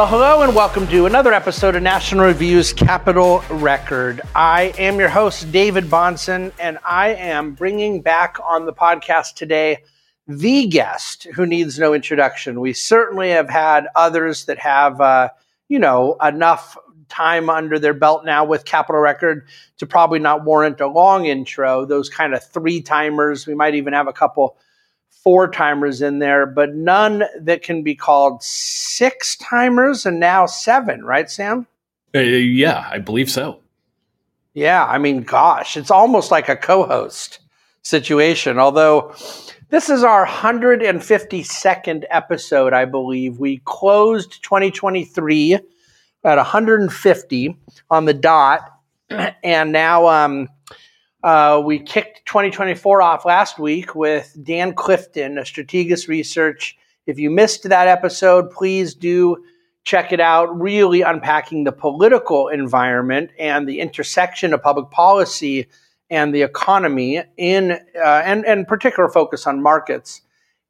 Well, hello and welcome to another episode of National Review's Capital Record. I am your host, David Bahnsen, and I am bringing back on the podcast today the guest who needs no introduction. We certainly have had others that have, uh, you know, enough time under their belt now with Capital Record to probably not warrant a long intro. Those kind of three timers. We might even have a couple four timers in there, but none that can be called six timers and now seven, right, Sam? Uh, yeah, I believe so. Yeah, I mean, gosh, it's almost like a co host situation. Although this is our 152nd episode, I believe. We closed 2023 at 150 on the dot. And now um, uh, we kicked 2024 off last week with Dan Clifton of Strategas Research. If you missed that episode, please do check it out. Really unpacking the political environment and the intersection of public policy and the economy in, uh, and, and particular focus on markets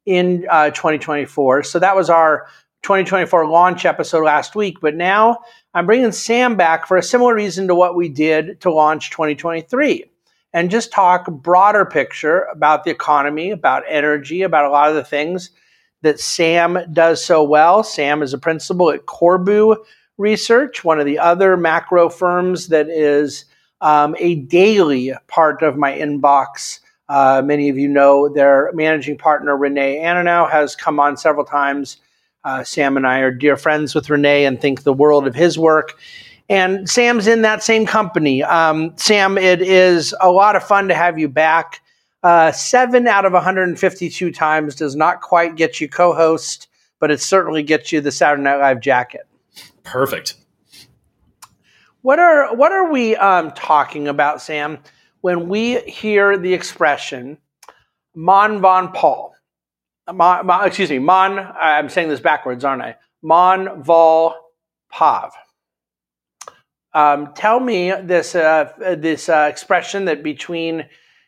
in uh, 2024. So that was our 2024 launch episode last week. But now I'm bringing Sam back for a similar reason to what we did to launch 2023 and just talk broader picture about the economy, about energy, about a lot of the things that Sam does so well. Sam is a principal at Corbu Research, one of the other macro firms that is um, a daily part of my inbox. Uh, many of you know their managing partner, Renee Aninao, has come on several times. Uh, Sam and I are dear friends with Renee and think the world of his work. And Sam's in that same company. Um, Sam, it is a lot of fun to have you back. Uh, seven out of 152 times does not quite get you co host, but it certainly gets you the Saturday Night Live jacket. Perfect. What are what are we um, talking about, Sam, when we hear the expression "Mon von Paul"? Mon, mon, excuse me, Mon. I'm saying this backwards, aren't I? Mon vol pav. Um, tell me this uh, this uh, expression that between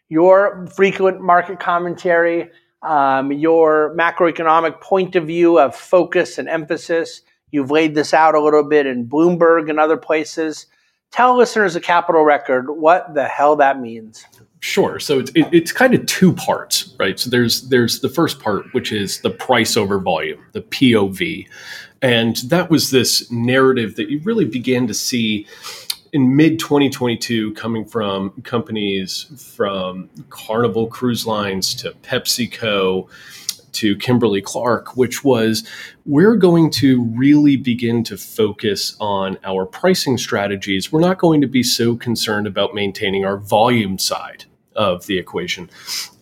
your frequent market commentary, um, your macroeconomic point of view of focus and emphasis, you've laid this out a little bit in Bloomberg and other places. Tell listeners a Capital Record what the hell that means. Sure. So it's it, it's kind of two parts, right? So there's there's the first part, which is the price over volume, the POV, and that was this narrative that you really began to see in mid 2022 coming from companies from Carnival Cruise Lines to PepsiCo to Kimberly Clark, which was we're going to really begin to focus on our pricing strategies. We're not going to be so concerned about maintaining our volume side of the equation.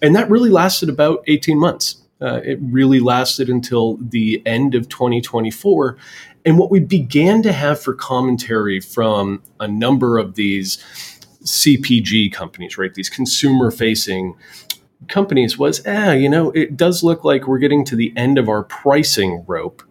And that really lasted about 18 months. Uh, it really lasted until the end of 2024. And what we began to have for commentary from a number of these CPG companies, right, these consumer facing companies was, ah, you know, it does look like we're getting to the end of our pricing rope.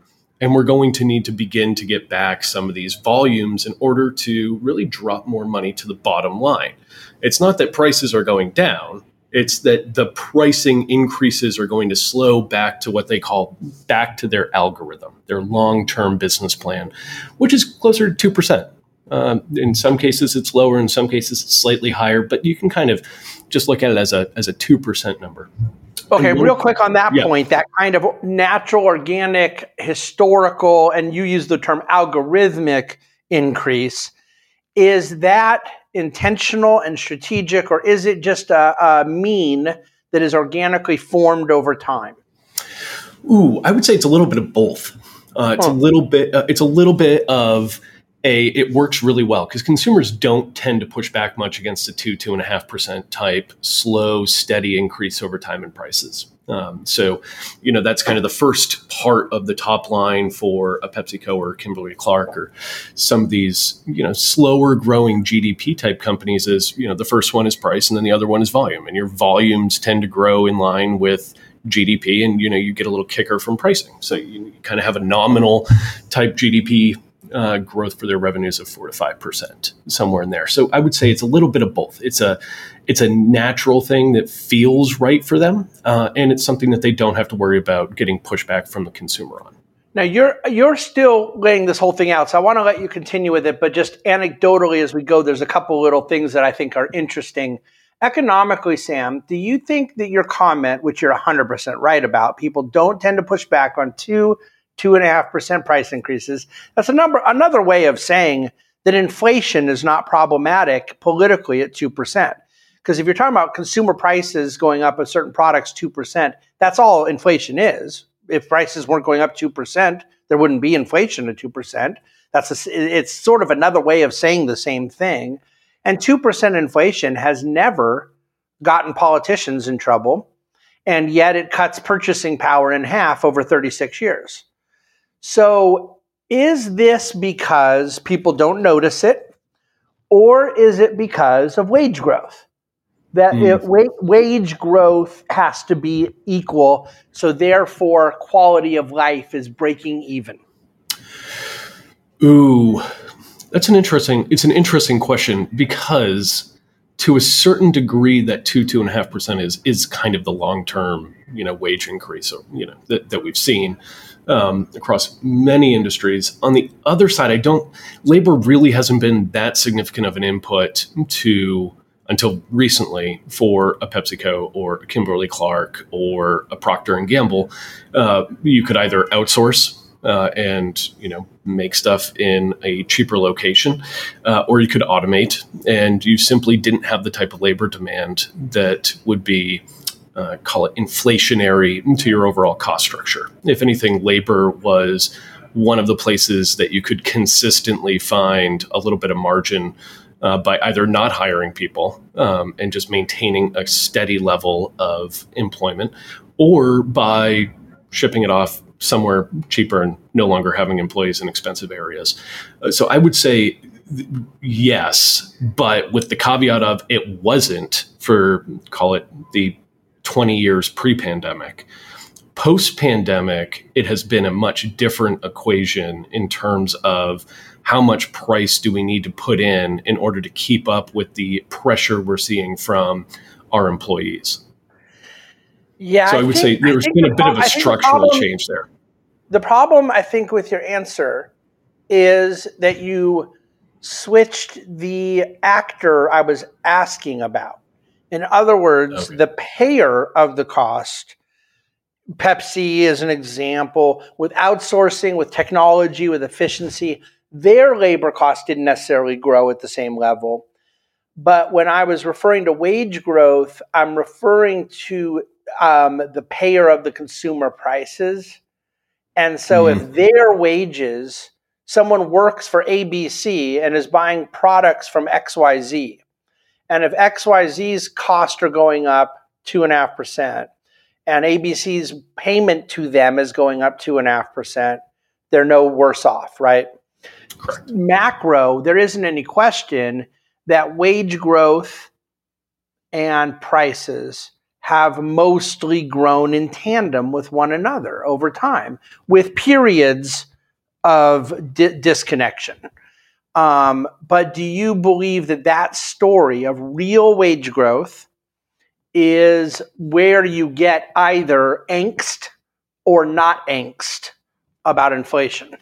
And we're going to need to begin to get back some of these volumes in order to really drop more money to the bottom line. It's not that prices are going down, it's that the pricing increases are going to slow back to what they call back to their algorithm, their long term business plan, which is closer to 2%. Um, in some cases, it's lower. In some cases, it's slightly higher. But you can kind of just look at it as a as a two percent number. Okay, real quick on that yeah. point, that kind of natural, organic, historical, and you use the term algorithmic increase. Is that intentional and strategic, or is it just a, a mean that is organically formed over time? Ooh, I would say it's a little bit of both. Uh, it's a little bit. Uh, it's a little bit of a. It works really well because consumers don't tend to push back much against a two two and a half percent type slow, steady increase over time in prices. Um, so, you know, that's kind of the first part of the top line for a PepsiCo or Kimberly Clark or some of these, you know, slower growing GDP type companies is, you know, the first one is price and then the other one is volume. And your volumes tend to grow in line with GDP and, you know, you get a little kicker from pricing. So you kind of have a nominal type GDP uh, growth for their revenues of four to five percent, somewhere in there. So I would say it's a little bit of both. It's a it's a natural thing that feels right for them, uh, and it's something that they don't have to worry about getting pushback from the consumer on. Now you're you're still laying this whole thing out, so I want to let you continue with it. But just anecdotally, as we go, there's a couple little things that I think are interesting. Economically, Sam, do you think that your comment, which you're 100% right about, people don't tend to push back on two, two and a half percent price increases? That's a number, another way of saying that inflation is not problematic politically at two percent. Because if you're talking about consumer prices going up of certain products two percent, that's all inflation is if prices weren't going up 2%, there wouldn't be inflation at 2%. That's a, it's sort of another way of saying the same thing. And 2% inflation has never gotten politicians in trouble, and yet it cuts purchasing power in half over 36 years. So, is this because people don't notice it, or is it because of wage growth? That mm. it, wa- wage growth has to be equal. So therefore, quality of life is breaking even. Ooh, that's an interesting. It's an interesting question because to a certain degree, that two two and a half percent is is kind of the long term you know wage increase or, you know that, that we've seen. Um, across many industries. On the other side, I don't. Labor really hasn't been that significant of an input to until recently for a PepsiCo or a Kimberly Clark or a Procter and Gamble, uh, you could either outsource uh, and you know make stuff in a cheaper location, uh, or you could automate, and you simply didn't have the type of labor demand that would be. Uh, call it inflationary to your overall cost structure. If anything, labor was one of the places that you could consistently find a little bit of margin uh, by either not hiring people um, and just maintaining a steady level of employment, or by shipping it off somewhere cheaper and no longer having employees in expensive areas. Uh, so I would say th- yes, but with the caveat of it wasn't for call it the 20 years pre-pandemic. Post pandemic, it has been a much different equation in terms of how much price do we need to put in in order to keep up with the pressure we're seeing from our employees? Yeah. So I, I would think, say there's been a bit of a structural problem, change there. The problem, I think, with your answer is that you switched the actor I was asking about. In other words, okay. the payer of the cost. Pepsi is an example with outsourcing, with technology, with efficiency their labor costs didn't necessarily grow at the same level. But when I was referring to wage growth, I'm referring to um, the payer of the consumer prices. And so mm-hmm. if their wages, someone works for ABC and is buying products from XYZ, and if XYZ's costs are going up two and a half percent, and ABC's payment to them is going up two and a half percent, they're no worse off, right? Correct. macro, there isn't any question that wage growth and prices have mostly grown in tandem with one another over time, with periods of di- disconnection. Um, but do you believe that that story of real wage growth is where you get either angst or not angst about inflation?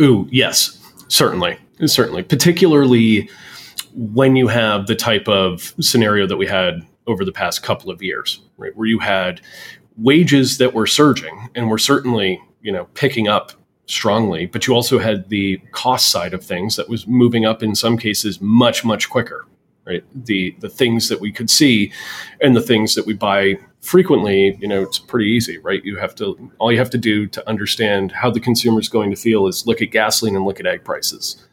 Ooh, yes, certainly, certainly, particularly when you have the type of scenario that we had over the past couple of years, right, where you had wages that were surging and were certainly, you know, picking up strongly, but you also had the cost side of things that was moving up in some cases much, much quicker. Right, the the things that we could see, and the things that we buy frequently, you know, it's pretty easy, right? You have to, all you have to do to understand how the consumer is going to feel is look at gasoline and look at egg prices,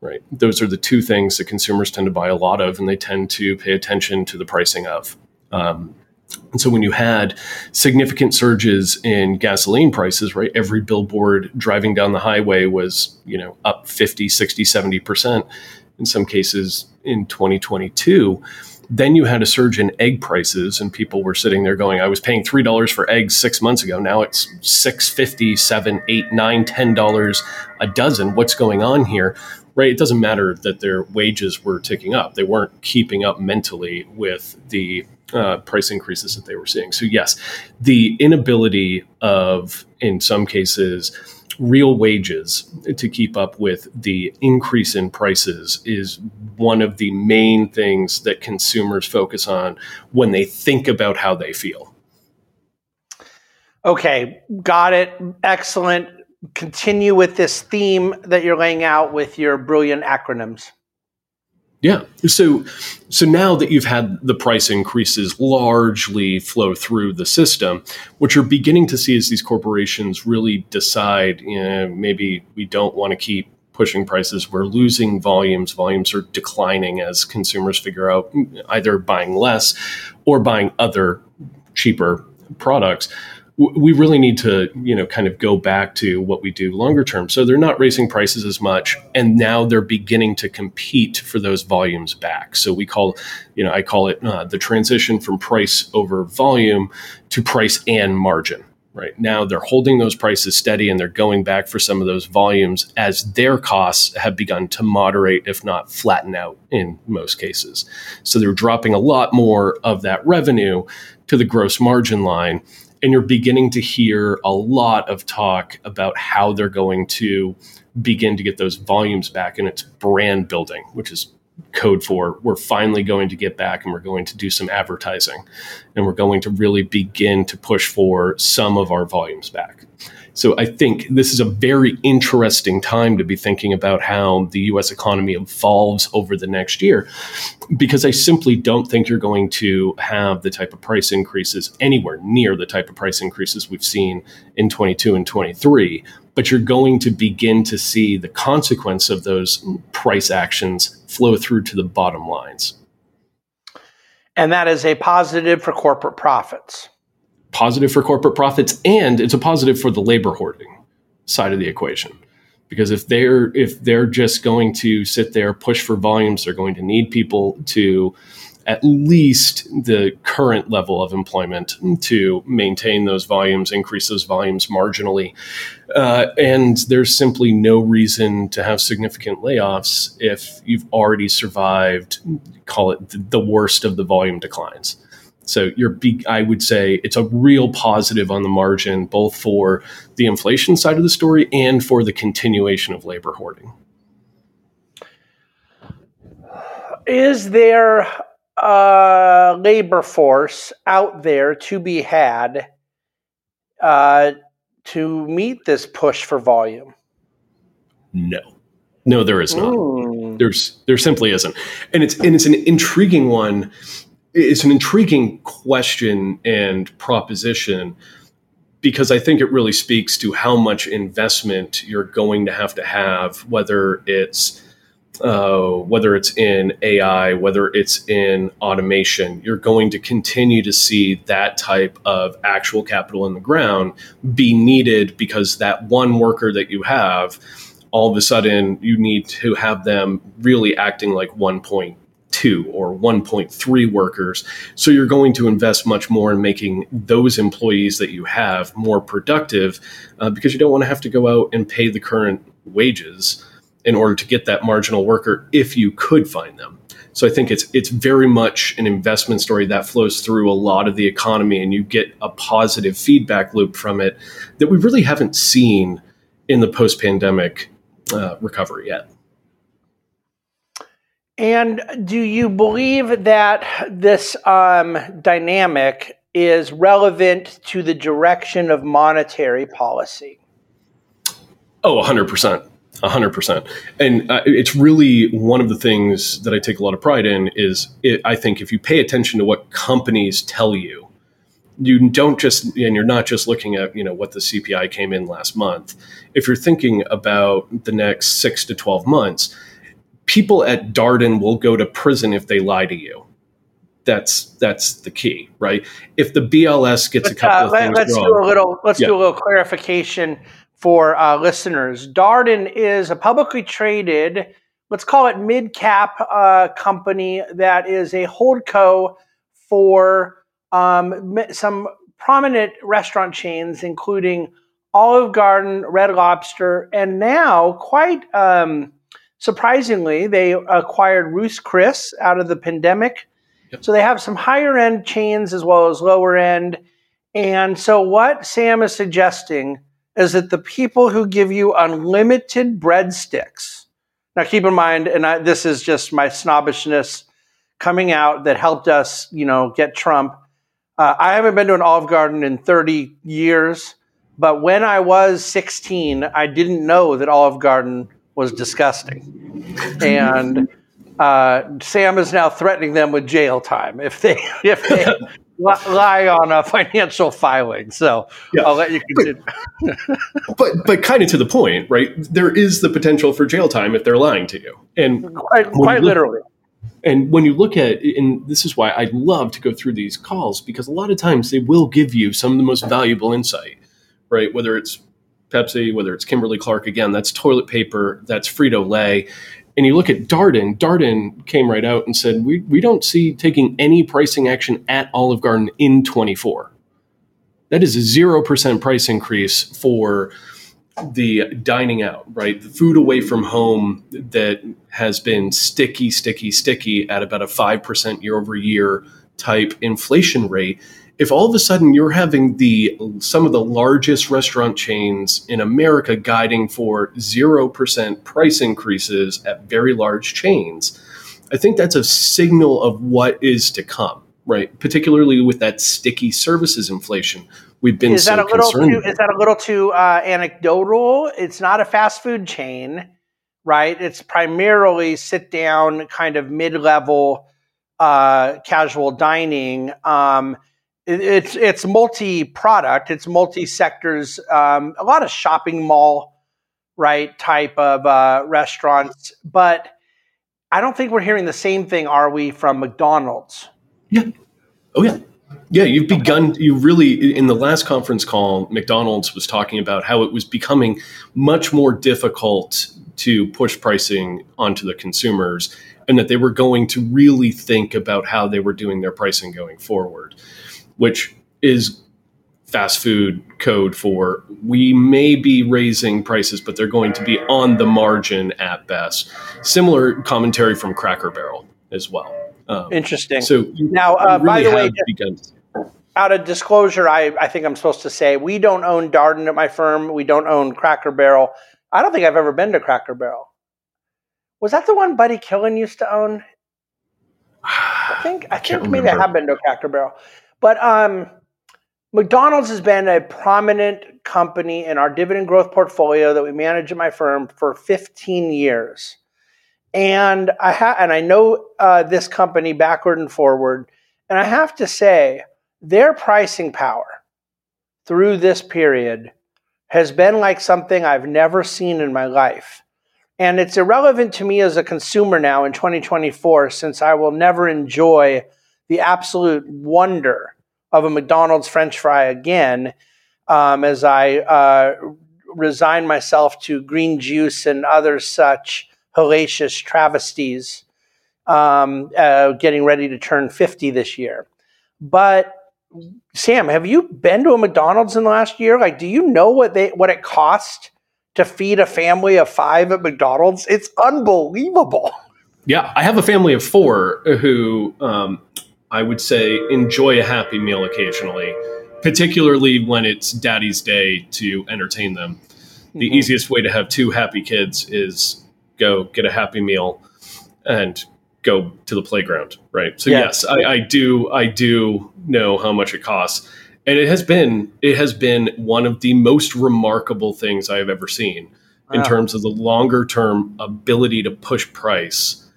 right? Those are the two things that consumers tend to buy a lot of, and they tend to pay attention to the pricing of. Um, and so when you had significant surges in gasoline prices, right, every billboard driving down the highway was, you know, up 50, 60, 70%. In some cases in 2022, then you had a surge in egg prices, and people were sitting there going, "I was paying three dollars for eggs six months ago. Now it's six fifty, seven, eight, nine, ten dollars a dozen. What's going on here?" Right? It doesn't matter that their wages were ticking up; they weren't keeping up mentally with the uh, price increases that they were seeing. So, yes, the inability of, in some cases, real wages to keep up with the increase in prices is one of the main things that consumers focus on when they think about how they feel. Okay, got it. Excellent. Continue with this theme that you're laying out with your brilliant acronyms. Yeah. So so now that you've had the price increases largely flow through the system, what you're beginning to see is these corporations really decide, you know, maybe we don't want to keep pushing prices. We're losing volumes. Volumes are declining as consumers figure out mm, either buying less or buying other cheaper products we really need to you know kind of go back to what we do longer term. So they're not raising prices as much and now they're beginning to compete for those volumes back. So we call you know i call it uh, the transition from price over volume to price and margin right? Now they're holding those prices steady and they're going back for some of those volumes as their costs have begun to moderate if not flatten out in most cases. So they're dropping a lot more of that revenue to the gross margin line and you're beginning to hear a lot of talk about how they're going to begin to get those volumes back and it's brand building which is code for we're finally going to get back and we're going to do some advertising and we're going to really begin to push for some of our volumes back so I think this is a very interesting time to be thinking about how the US economy evolves over the next year, because I simply don't think you're going to have the type of price increases anywhere near the type of price increases we've seen in 22 and 23. But you're going to begin to see the consequence of those price actions flow through to the bottom lines. And that is a positive for corporate profits positive for corporate profits and it's a positive for the labor hoarding side of the equation. Because if they're if they're just going to sit there push for volumes they're going to need people to at least the current level of employment to maintain those volumes increase those volumes marginally. Uh, and there's simply no reason to have significant layoffs if you've already survived call it the worst of the volume declines so you're, I would say it's a real positive on the margin, both for the inflation side of the story and for the continuation of labor hoarding. Is there a labor force out there to be had uh, to meet this push for volume? No. No, there is not. Mm. There's there simply isn't. And it's and it's an intriguing one it's an intriguing question and proposition because I think it really speaks to how much investment you're going to have to have, whether it's uh, whether it's in AI, whether it's in automation, you're going to continue to see that type of actual capital in the ground be needed because that one worker that you have, all of a sudden, you need to have them really acting like one point two or 1.3 workers. So you're going to invest much more in making those employees that you have more productive uh, because you don't want to have to go out and pay the current wages in order to get that marginal worker if you could find them. So I think it's it's very much an investment story that flows through a lot of the economy, and you get a positive feedback loop from it that we really haven't seen in the post pandemic uh, recovery yet. And do you believe that this um, dynamic is relevant to the direction of monetary policy? Oh, 100%. 100%. And uh, it's really one of the things that I take a lot of pride in is it, I think if you pay attention to what companies tell you, you don't just and you're not just looking at you know what the CPI came in last month. If you're thinking about the next 6 to 12 months, people at Darden will go to prison if they lie to you. That's that's the key, right? If the BLS gets a couple uh, of things let's wrong, do a little let's yeah. do a little clarification for uh, listeners. Darden is a publicly traded, let's call it mid cap uh, company that is a holdco for um, some prominent restaurant chains, including Olive Garden, Red Lobster, and now quite. Um, Surprisingly, they acquired Ruth's Chris out of the pandemic Yep. So they have some higher end chains as well as lower end. And so what Sam is suggesting is that the people who give you unlimited breadsticks. Now keep in mind, and I, this is just my snobbishness coming out that helped us, you know, get Trump. Uh, I haven't been to an Olive Garden in 30 years, but when I was 16, I didn't know that Olive Garden was disgusting, and uh, Sam is now threatening them with jail time if they if they lie on a financial filing. So yeah. I'll let you continue. But, but, but kind of to the point, right? There is the potential for jail time if they're lying to you, and quite, quite literally. And when you look at, and this is why I love to go through these calls because a lot of times they will give you some of the most valuable insight, right? Whether it's Pepsi, whether it's Kimberly Clark, again, that's toilet paper, that's Frito Lay. And you look at Darden, Darden came right out and said, we, we don't see taking any pricing action at Olive Garden in 24. That is a 0% price increase for the dining out, right? The food away from home that has been sticky, sticky, sticky at about a 5% year over year type inflation rate. If all of a sudden you're having the some of the largest restaurant chains in America guiding for 0% price increases at very large chains, I think that's a signal of what is to come, right? Particularly with that sticky services inflation we've been is so that a little concerned. Too, is that a little too uh, anecdotal? It's not a fast food chain, right? It's primarily sit down, kind of mid level uh, casual dining. Um, it, it's it's multi product. It's multi sectors. Um, a lot of shopping mall, right? Type of uh, restaurants, but I don't think we're hearing the same thing. Are we from McDonald's? Yeah. Oh yeah. Yeah, you've begun, you really, in the last conference call, McDonald's was talking about how it was becoming much more difficult to push pricing onto the consumers and that they were going to really think about how they were doing their pricing going forward, which is fast food code for we may be raising prices, but they're going to be on the margin at best. Similar commentary from Cracker Barrel as well. Um, Interesting. So now, uh, really by the way, out of disclosure, I, I think I'm supposed to say we don't own Darden at my firm. We don't own Cracker Barrel. I don't think I've ever been to Cracker Barrel. Was that the one Buddy Killen used to own? I think I, think maybe remember. I have been to Cracker Barrel, but um, McDonald's has been a prominent company in our dividend growth portfolio that we manage at my firm for 15 years, and I ha- and I know uh, this company backward and forward, and I have to say their pricing power through this period has been like something I've never seen in my life. And it's irrelevant to me as a consumer now in 2024 since I will never enjoy the absolute wonder of a McDonald's French fry again um, as I uh, resign myself to green juice and other such hellacious travesties, um, uh, getting ready to turn 50 this year. But Sam, have you been to a McDonald's in the last year? Like, do you know what they what it cost to feed a family of five at McDonald's? It's unbelievable. Yeah, I have a family of four who um, I would say enjoy a happy meal occasionally, particularly when it's Daddy's Day to entertain them. The mm-hmm. easiest way to have two happy kids is go get a happy meal and go to the playground, right? So yes, I, I, do I do know how much it costs. And it has been it has been one of the most remarkable things I have ever seen in terms of the longer term ability to push price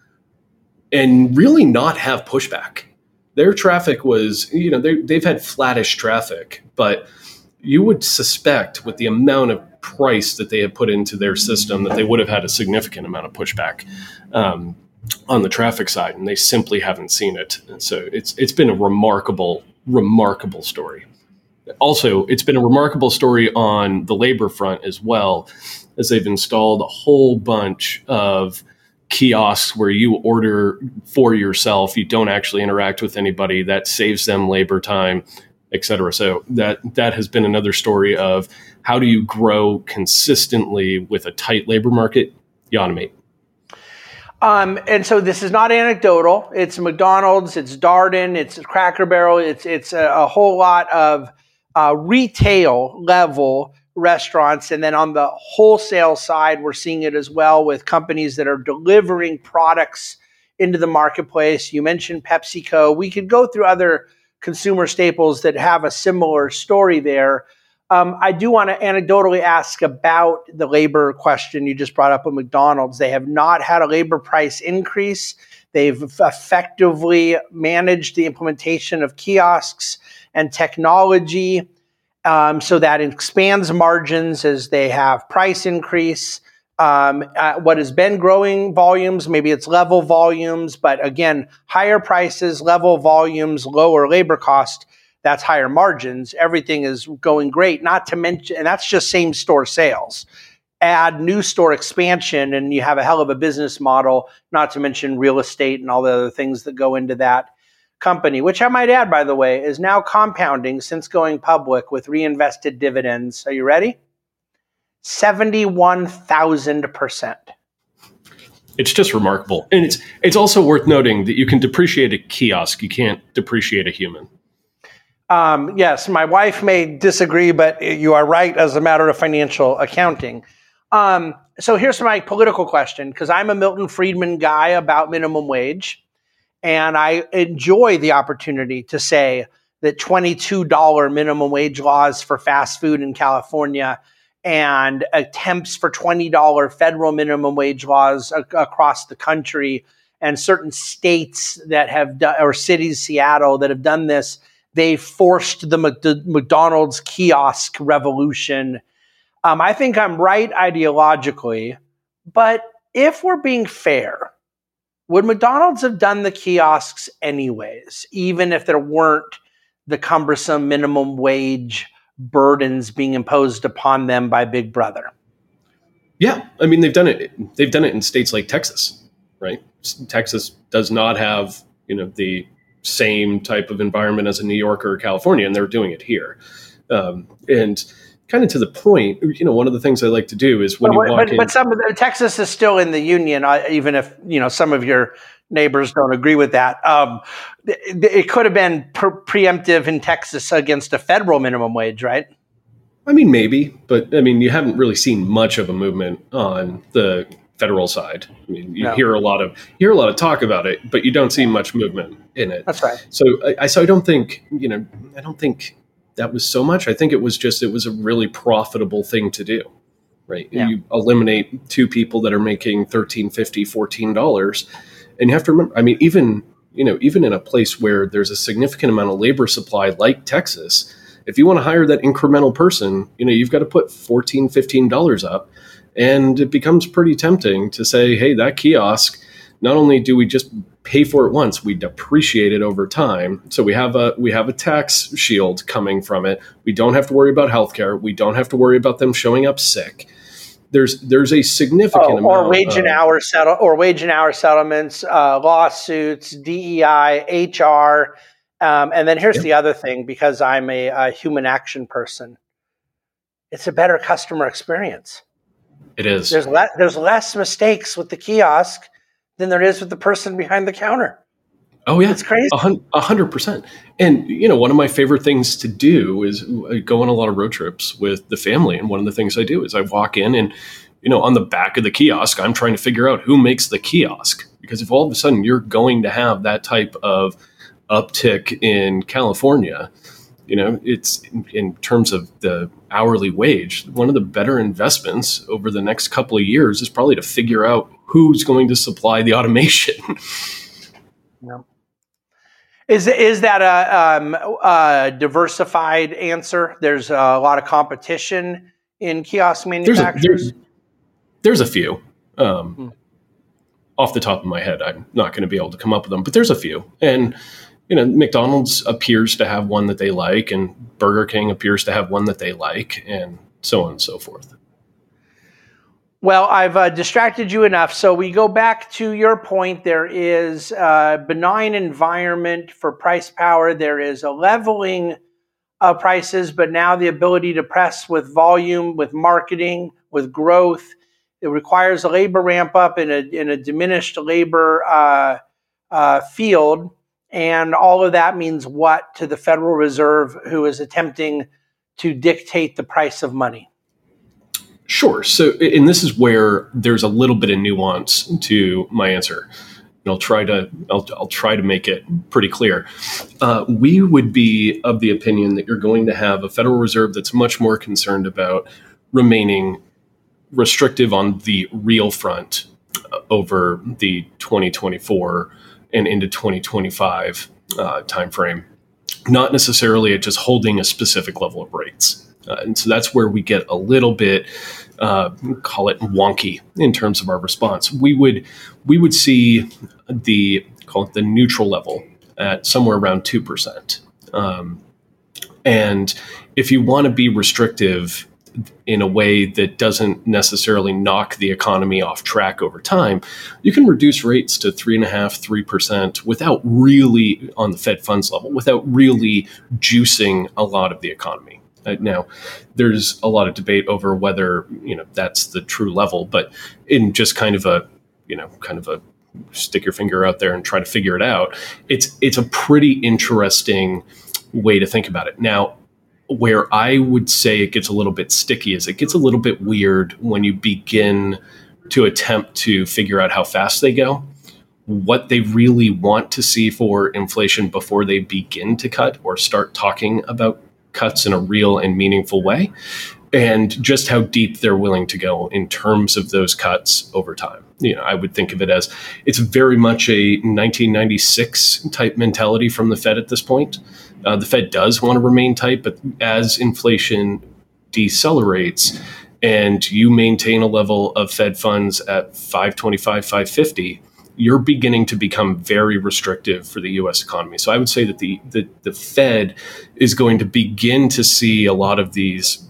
and really not have pushback. Their traffic was, you know, they've had flattish traffic, but you would suspect with the amount of price that they have put into their system that they would have had a significant amount of pushback. Um, on the traffic side, and they simply haven't seen it. And so it's it's been a remarkable, remarkable story. Also, it's been a remarkable story on the labor front as well, as they've installed a whole bunch of kiosks where you order for yourself. You don't actually interact with anybody. That saves them labor time, et cetera. So that that has been another story of how do you grow consistently with a tight labor market? You automate. Um, and so this is not anecdotal. It's McDonald's, it's Darden, it's Cracker Barrel, it's it's a, a whole lot of uh, retail level restaurants, and then on the wholesale side, we're seeing it as well with companies that are delivering products into the marketplace. You mentioned PepsiCo. We could go through other consumer staples that have a similar story there. Um, I do want to anecdotally ask about the labor question you just brought up with McDonald's. They have not had a labor price increase. They've effectively managed the implementation of kiosks and technology um, so that expands margins as they have price increase. Um, what has been growing volumes, maybe it's level volumes, but again, higher prices, level volumes, lower labor cost that's higher margins. Everything is going great. Not to mention, and that's just same store sales. Add new store expansion, and you have a hell of a business model. Not to mention real estate and all the other things that go into that company, which I might add, by the way, is now compounding since going public with reinvested dividends. Are you ready? 71,000%. It's just remarkable. And it's it's also worth noting that you can depreciate a kiosk, you can't depreciate a human. Um, yes, my wife may disagree, but you are right as a matter of financial accounting. Um, so here's my political question because I'm a Milton Friedman guy about minimum wage, and I enjoy the opportunity to say that $22 minimum wage laws for fast food in California and attempts for $20 federal minimum wage laws a- across the country and certain states that have done, or cities, Seattle, that have done this they forced the McDonald's kiosk revolution. Um, I think I'm right ideologically, but if we're being fair, would McDonald's have done the kiosks anyways, even if there weren't the cumbersome minimum wage burdens being imposed upon them by Big Brother? Yeah, I mean they've done it. They've done it in states like Texas, right? Texas does not have you know the same type of environment as a New York or California, and they're doing it here. Um, and kind of to the point, you know, one of the things I like to do is when but, you walk but, in. But some of the, Texas is still in the union, even if you know some of your neighbors don't agree with that. Um, it, it, could have been pre- preemptive in Texas against a federal minimum wage, right? I mean, maybe, but I mean, you haven't really seen much of a movement on the federal side. I mean, you no. hear a lot of hear a lot of talk about it, but you don't see much movement in it. That's right. So I, so I don't think you know I don't think that was so much. I think it was just it was a really profitable thing to do. Right. Yeah. You eliminate two people that are making 13 50 14 dollars and you have to remember I mean even you know even in a place where there's a significant amount of labor supply like Texas if you want to hire that incremental person you know you've got to put 14 15 dollars up and it becomes pretty tempting to say, hey, that kiosk, not only do we just pay for it once, we depreciate it over time. So we have a we have a tax shield coming from it. We don't have to worry about healthcare. We don't have to worry about them showing up sick. There's there's a significant oh, amount or wage and hour settle or wage and hour settlements, uh, lawsuits, DEI, HR, um, and then here's yep. the other thing because I'm a, a human action person. It's a better customer experience. It is. There's le- there's less mistakes with the kiosk than there is with the person behind the counter. Oh yeah, it's crazy. A hundred percent. And you know, one of my favorite things to do is I go on a lot of road trips with the family, and one of the things I do is I walk in and you know, on the back of the kiosk, I'm trying to figure out who makes the kiosk because if all of a sudden you're going to have that type of uptick in California, you know, it's in terms of the hourly wage. One of the better investments over the next couple of years is probably to figure out who's going to supply the automation. yeah. Is is that a, um, a, diversified answer? There's a lot of competition in kiosk manufacturers. There's a, there's, there's a few. Um, hmm. Off the top of my head, I'm not going to be able to come up with them, but there's a few, and you know, McDonald's appears to have one that they like, and Burger King appears to have one that they like, and so on and so forth. Well, I've uh, distracted you enough. So we go back to your point. There is a benign environment for price power. There is a leveling of prices, but now the ability to press with volume, with marketing, with growth. It requires a labor ramp up in a, in a diminished labor uh, uh, field. And all of that means what to the Federal Reserve, who is attempting to dictate the price of money? Sure. So, and this is where there's a little bit of nuance to my answer. And I'll try to I'll, I'll try to make it pretty clear. Uh, we would be of the opinion that you're going to have a Federal Reserve that's much more concerned about remaining restrictive on the real front uh, over the 2024 and into 2025 uh, timeframe, not necessarily at just holding a specific level of rates. Uh, and so that's where we get a little bit, uh, call it wonky in terms of our response. We would we would see the call it the neutral level at somewhere around two percent. Um, and if you want to be restrictive in a way that doesn't necessarily knock the economy off track over time, you can reduce rates to three and a half, three percent without really on the Fed funds level, without really juicing a lot of the economy. Uh, now, there's a lot of debate over whether you know that's the true level, but in just kind of a you know kind of a stick your finger out there and try to figure it out, it's it's a pretty interesting way to think about it. Now, where I would say it gets a little bit sticky is it gets a little bit weird when you begin to attempt to figure out how fast they go, what they really want to see for inflation before they begin to cut or start talking about cuts in a real and meaningful way, and just how deep they're willing to go in terms of those cuts over time. You know, I would think of it as it's very much a 1996 type mentality from the Fed at this point. Uh, the Fed does want to remain tight, but as inflation decelerates and you maintain a level of Fed funds at 525, 550, you're beginning to become very restrictive for the U.S. economy. So I would say that the, the, the Fed is going to begin to see a lot of these,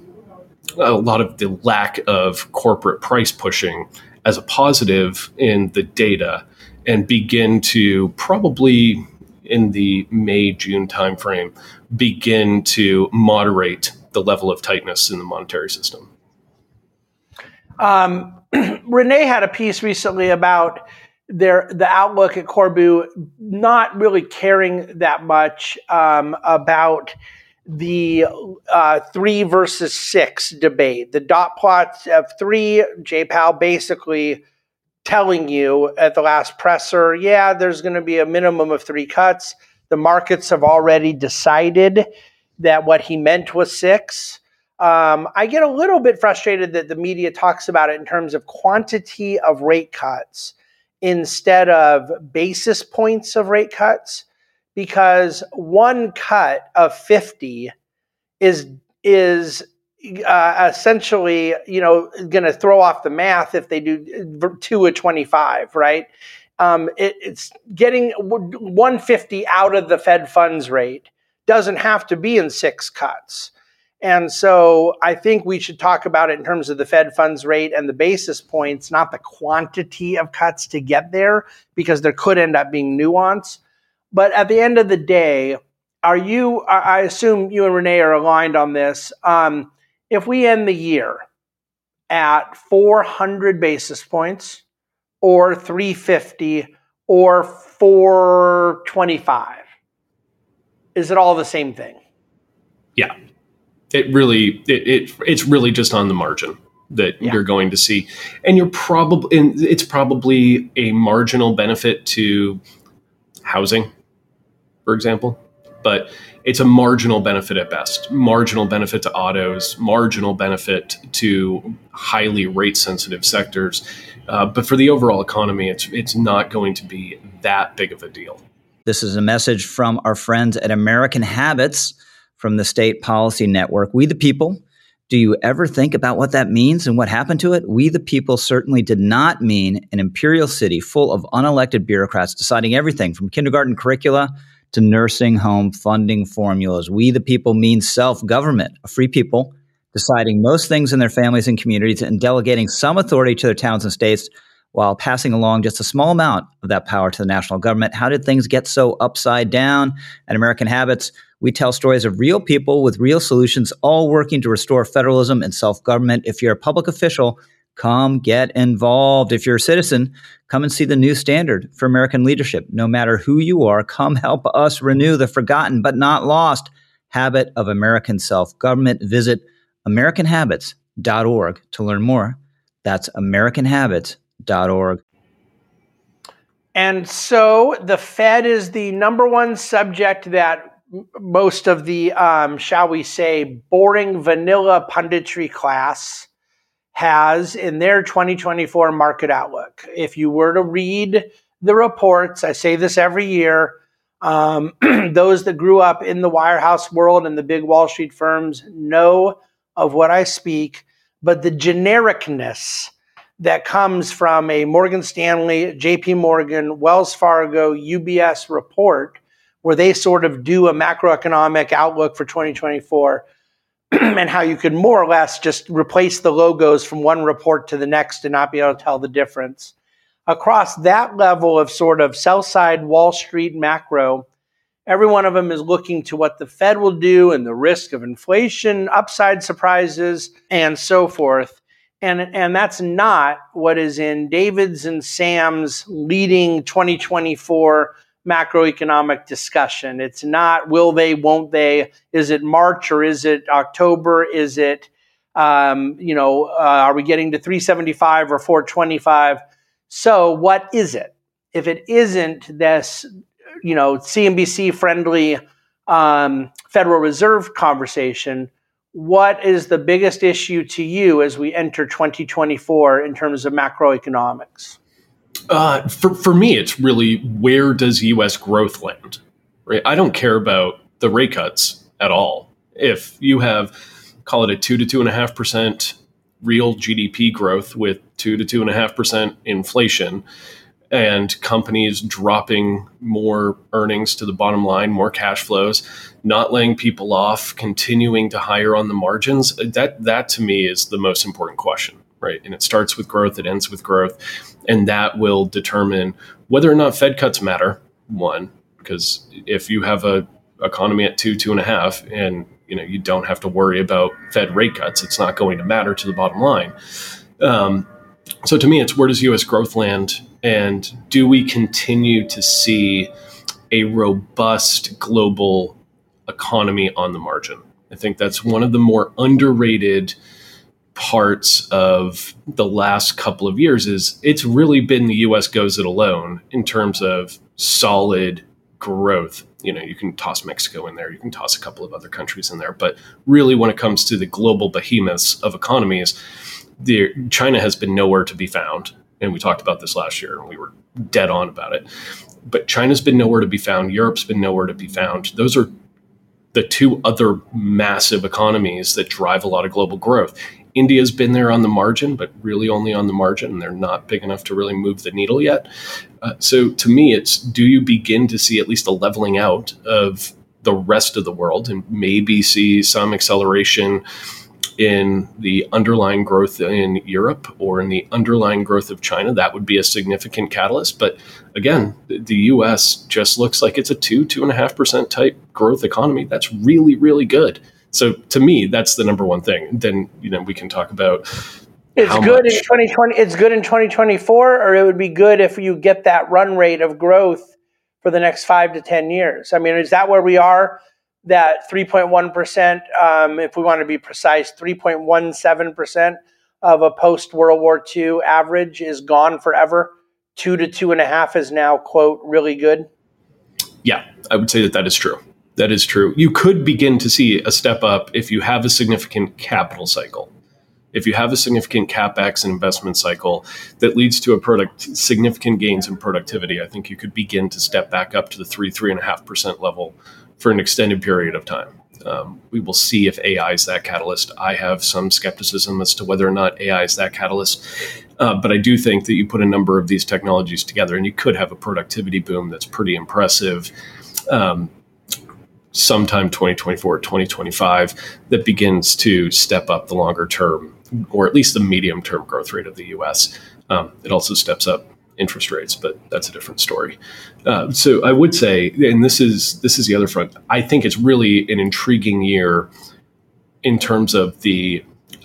a lot of the lack of corporate price pushing as a positive in the data, and begin to probably in the May June timeframe begin to moderate the level of tightness in the monetary system. Um, Renee had a piece recently about their the outlook at Corbu not really caring that much um, about the uh, three versus six debate. The dot plots of three, Jay Powell basically telling you at the last presser, yeah, there's going to be a minimum of three cuts. The markets have already decided that what he meant was six. Um, I get a little bit frustrated that the media talks about it in terms of quantity of rate cuts instead of basis points of rate cuts because one cut of 50 is is uh, essentially you know going to throw off the math if they do two at 25 right? Um, it, it's getting 150 out of the fed funds rate doesn't have to be in six cuts and so I think we should talk about it in terms of the Fed funds rate and the basis points, not the quantity of cuts to get there, because there could end up being nuance. But at the end of the day, are you, I assume you and Renee are aligned on this. Um, if we end the year at 400 basis points or 350 or 425, is it all the same thing? Yeah it really it, it it's really just on the margin that yeah. you're going to see. And you're probably it's probably a marginal benefit to housing for example but it's a marginal benefit at best. Marginal benefit to autos marginal benefit to highly rate sensitive sectors. Uh, but for the overall economy it's it's not going to be that big of a deal. This is a message from our friends at american habits from the State Policy Network. We the people. Do you ever think about what that means and what happened to it? We the people certainly did not mean an imperial city full of unelected bureaucrats deciding everything from kindergarten curricula to nursing home funding formulas. We the people mean self government, a free people deciding most things in their families and communities and delegating some authority to their towns and states while passing along just a small amount of that power to the national government. How did things get so upside down? At American Habits, we tell stories of real people with real solutions, all working to restore federalism and self government. If you're a public official, Come get involved. If you're a citizen, come and see the new standard for American leadership. No matter who you are, come help us renew the forgotten but not lost habit of American self government. Visit AmericanHabits.org to learn more. That's AmericanHabits.org. And so the Fed is the number one subject that most of the, um, shall we say, boring vanilla punditry class has in their 2024 market outlook. If you were to read the reports, I say this every year, um, those that grew up in the wirehouse world and the big Wall Street firms know of what I speak, but the genericness that comes from a Morgan Stanley, JP Morgan, Wells Fargo, UBS report, where they sort of do a macroeconomic outlook for 2024 and how you could more or less just replace the logos from one report to the next and not be able to tell the difference. Across that level of sort of sell side Wall Street macro, every one of them is looking to what the Fed will do and the risk of inflation, upside surprises, and so forth. And, and that's not what is in David's and Sam's leading 2024 macroeconomic discussion. It's not will they, won't they? Is it March or is it October? Is it, um, you know, uh, are we getting to 375 or 425? So, what is it? If it isn't this, you know, CNBC friendly um, Federal Reserve conversation, what is the biggest issue to you as we enter 2024 in terms of macroeconomics? Uh, for for me, it's really where does U.S. growth land? Right. I don't care about the rate cuts at all. If you have call it a two to two and a half percent real GDP growth with two to two and a half percent inflation, and companies dropping more earnings to the bottom line, more cash flows, not laying people off, continuing to hire on the margins. That that to me is the most important question right? And it starts with growth, it ends with growth, and that will determine whether or not Fed cuts matter. One, because if you have a economy at two, two and a half, and you know you don't have to worry about Fed rate cuts, it's not going to matter to the bottom line. Um, so to me, it's where does U.S. growth land, and do we continue to see a robust global economy on the margin? I think that's one of the more underrated parts of the last couple of years is it's really been the US goes it alone in terms of solid growth. You know, you can toss Mexico in there, you can toss a couple of other countries in there, but really when it comes to the global behemoths of economies, the, China has been nowhere to be found. And we talked about this last year and we were dead on about it. But China's been nowhere to be found, Europe's been nowhere to be found. Those are the two other massive economies that drive a lot of global growth. India's been there on the margin, but really only on the margin, and they're not big enough to really move the needle yet. Uh, so to me, it's do you begin to see at least a leveling out of the rest of the world and maybe see some acceleration in the underlying growth in Europe or in the underlying growth of China, that would be a significant catalyst. But again, the US just looks like it's a two, two and a half percent type growth economy. That's really, really good. So to me, that's the number one thing. Then you know we can talk about. It's good much. in 2020. It's good in 2024, or it would be good if you get that run rate of growth for the next five to ten years. I mean, is that where we are? That 3.1 percent, um, if we want to be precise, 3.17 percent of a post World War II average is gone forever. Two to two and a half is now quote really good. Yeah, I would say that that is true. That is true. You could begin to see a step up if you have a significant capital cycle. If you have a significant capex and investment cycle that leads to a product significant gains in productivity, I think you could begin to step back up to the three three and a half percent level for an extended period of time. Um, we will see if AI is that catalyst. I have some skepticism as to whether or not AI is that catalyst, uh, but I do think that you put a number of these technologies together, and you could have a productivity boom that's pretty impressive. Um, sometime 2024 2025 that begins to step up the longer term or at least the medium term growth rate of the us um, it also steps up interest rates but that's a different story uh, so i would say and this is this is the other front i think it's really an intriguing year in terms of the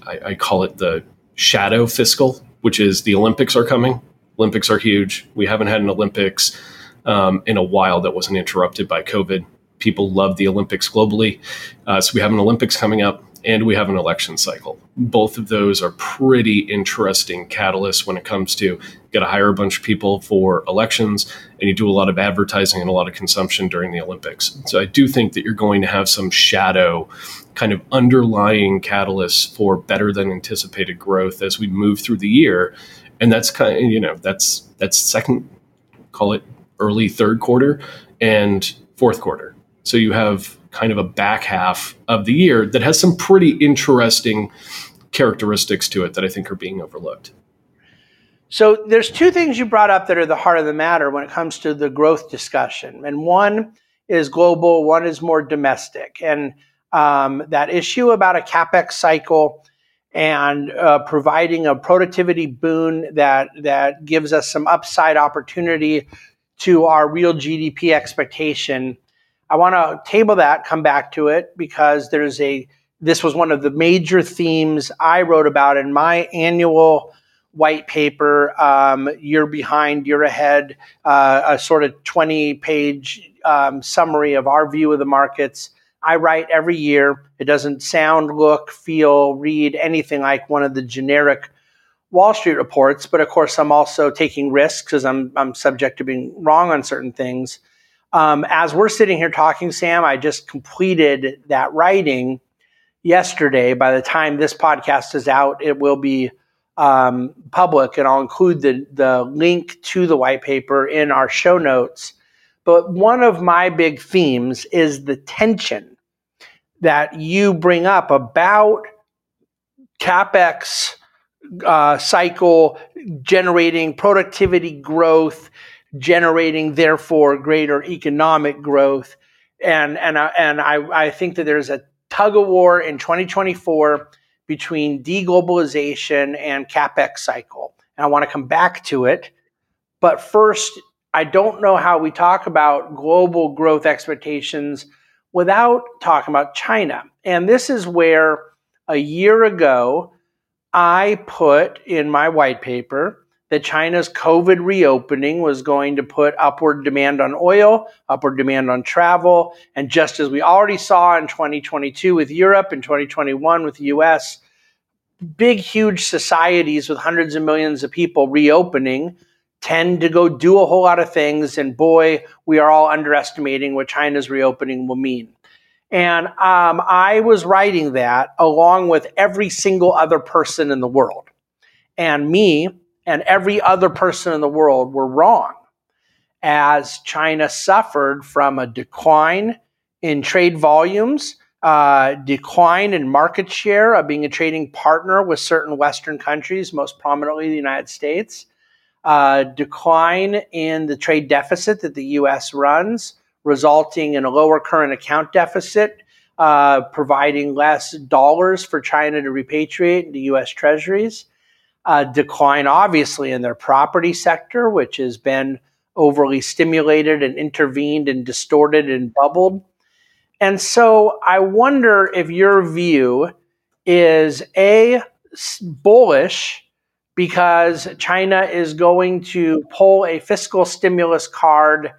I, I call it the shadow fiscal, which is the Olympics are coming. Olympics are huge. We haven't had an Olympics um, in a while that wasn't interrupted by COVID. People love the Olympics globally. Uh, so we have an Olympics coming up and we have an election cycle. Both of those are pretty interesting catalysts when it comes to got to hire a bunch of people for elections and you do a lot of advertising and a lot of consumption during the Olympics. So I do think that you're going to have some shadow kind of underlying catalysts for better than anticipated growth as we move through the year. And that's kind of, you know, that's that's second call it early third quarter and fourth quarter. So you have kind of a back half of the year that has some pretty interesting characteristics to it that I think are being overlooked. So there's two things you brought up that are the heart of the matter when it comes to the growth discussion. And one is global, one is more domestic. And um, that issue about a capex cycle and uh, providing a productivity boon that that gives us some upside opportunity to our real GDP expectation I want to table that, come back to it because there's a this was one of the major themes I wrote about in my annual white paper. Um, you're behind, you're ahead, uh, a sort of 20 page um, summary of our view of the markets. I write every year. It doesn't sound, look, feel, read anything like one of the generic Wall Street reports, but of course, I'm also taking risks because I'm, I'm subject to being wrong on certain things. Um, as we're sitting here talking, Sam, I just completed that writing yesterday. By the time this podcast is out, it will be um, public, and I'll include the, the link to the white paper in our show notes. But one of my big themes is the tension that you bring up about capex uh, cycle generating productivity growth generating therefore greater economic growth. And and and I, I think that there's a tug of war in 2024 between deglobalization and capex cycle. And I want to come back to it. But first, I don't know how we talk about global growth expectations without talking about China. And this is where a year ago I put in my white paper that China's COVID reopening was going to put upward demand on oil, upward demand on travel. And just as we already saw in 2022 with Europe and 2021 with the US, big, huge societies with hundreds of millions of people reopening tend to go do a whole lot of things. And boy, we are all underestimating what China's reopening will mean. And um, I was writing that along with every single other person in the world. And me, and every other person in the world were wrong as China suffered from a decline in trade volumes, uh, decline in market share of being a trading partner with certain Western countries, most prominently the United States, uh, decline in the trade deficit that the U.S. runs, resulting in a lower current account deficit, uh, providing less dollars for China to repatriate into U.S. treasuries uh, decline, obviously, in their property sector, which has been overly stimulated and intervened and distorted and bubbled. And so I wonder if your view is A, bullish because China is going to pull a fiscal stimulus card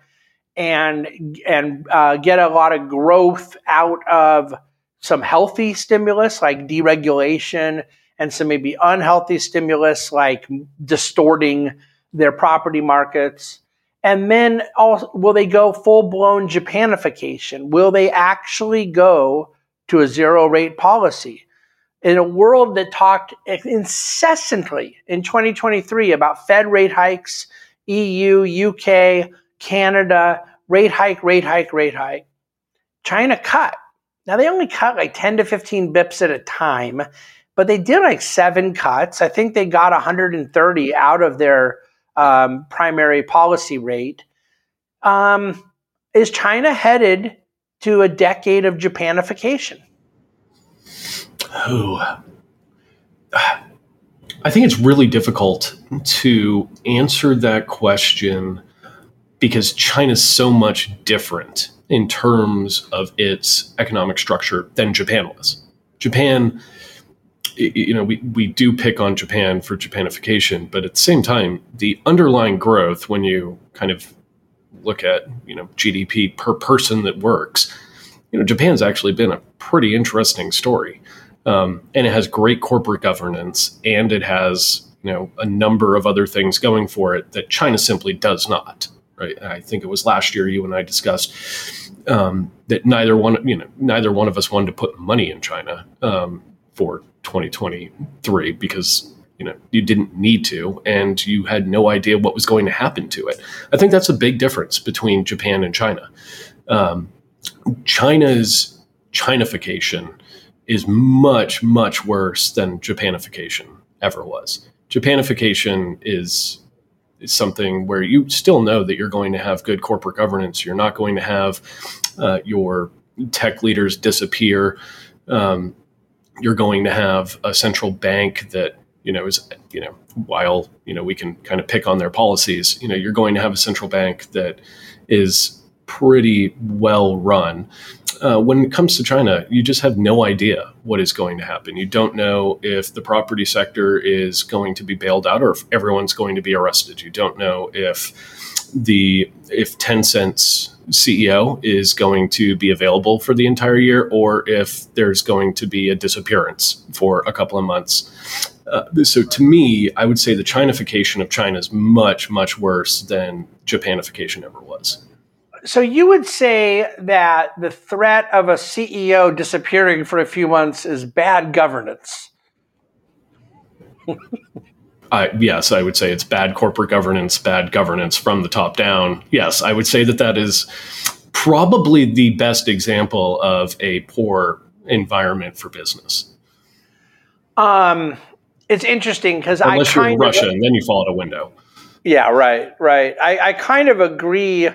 and and uh, get a lot of growth out of some healthy stimulus like deregulation and some maybe unhealthy stimulus like distorting their property markets? And then also, will they go full blown Japanification? Will they actually go to a zero rate policy? In a world that talked incessantly in 2023 about Fed rate hikes, EU, UK, Canada, rate hike, rate hike, rate hike, China cut. Now they only cut like 10 to 15 bips at a time but they did like seven cuts. I think they got 130 out of their um, primary policy rate. Um, is China headed to a decade of Japanification? Oh, I think it's really difficult to answer that question because China's so much different in terms of its economic structure than Japan was. Japan you know, we, we do pick on Japan for Japanification, but at the same time, the underlying growth, when you kind of look at, you know, GDP per person that works, you know, Japan's actually been a pretty interesting story. Um, and it has great corporate governance and it has, you know, a number of other things going for it that China simply does not. Right. I think it was last year you and I discussed um, that neither one, you know, neither one of us wanted to put money in China um, for 2023 because you know you didn't need to and you had no idea what was going to happen to it. I think that's a big difference between japan and china. Um, china's chinafication is much much worse than japanification ever was. Japanification is is something where you still know that you're going to have good corporate governance. You're not going to have uh, your tech leaders disappear. Um, you're going to have a central bank that you know is you know while you know we can kind of pick on their policies you know you're going to have a central bank that is pretty well run uh, when it comes to China, you just have no idea what is going to happen. You don't know if the property sector is going to be bailed out or if everyone's going to be arrested. You don't know if the if Tencent's CEO is going to be available for the entire year, or if there's going to be a disappearance for a couple of months. Uh, so to me, I would say the Chinafication of China is much, much worse than Japanification ever was. So you would say that the threat of a CEO disappearing for a few months is bad governance. Uh, yes, I would say it's bad corporate governance, bad governance from the top down. Yes, I would say that that is probably the best example of a poor environment for business. Um, it's interesting because I unless you're Russia, and then you fall out a window. Yeah, right, right. I, I kind of agree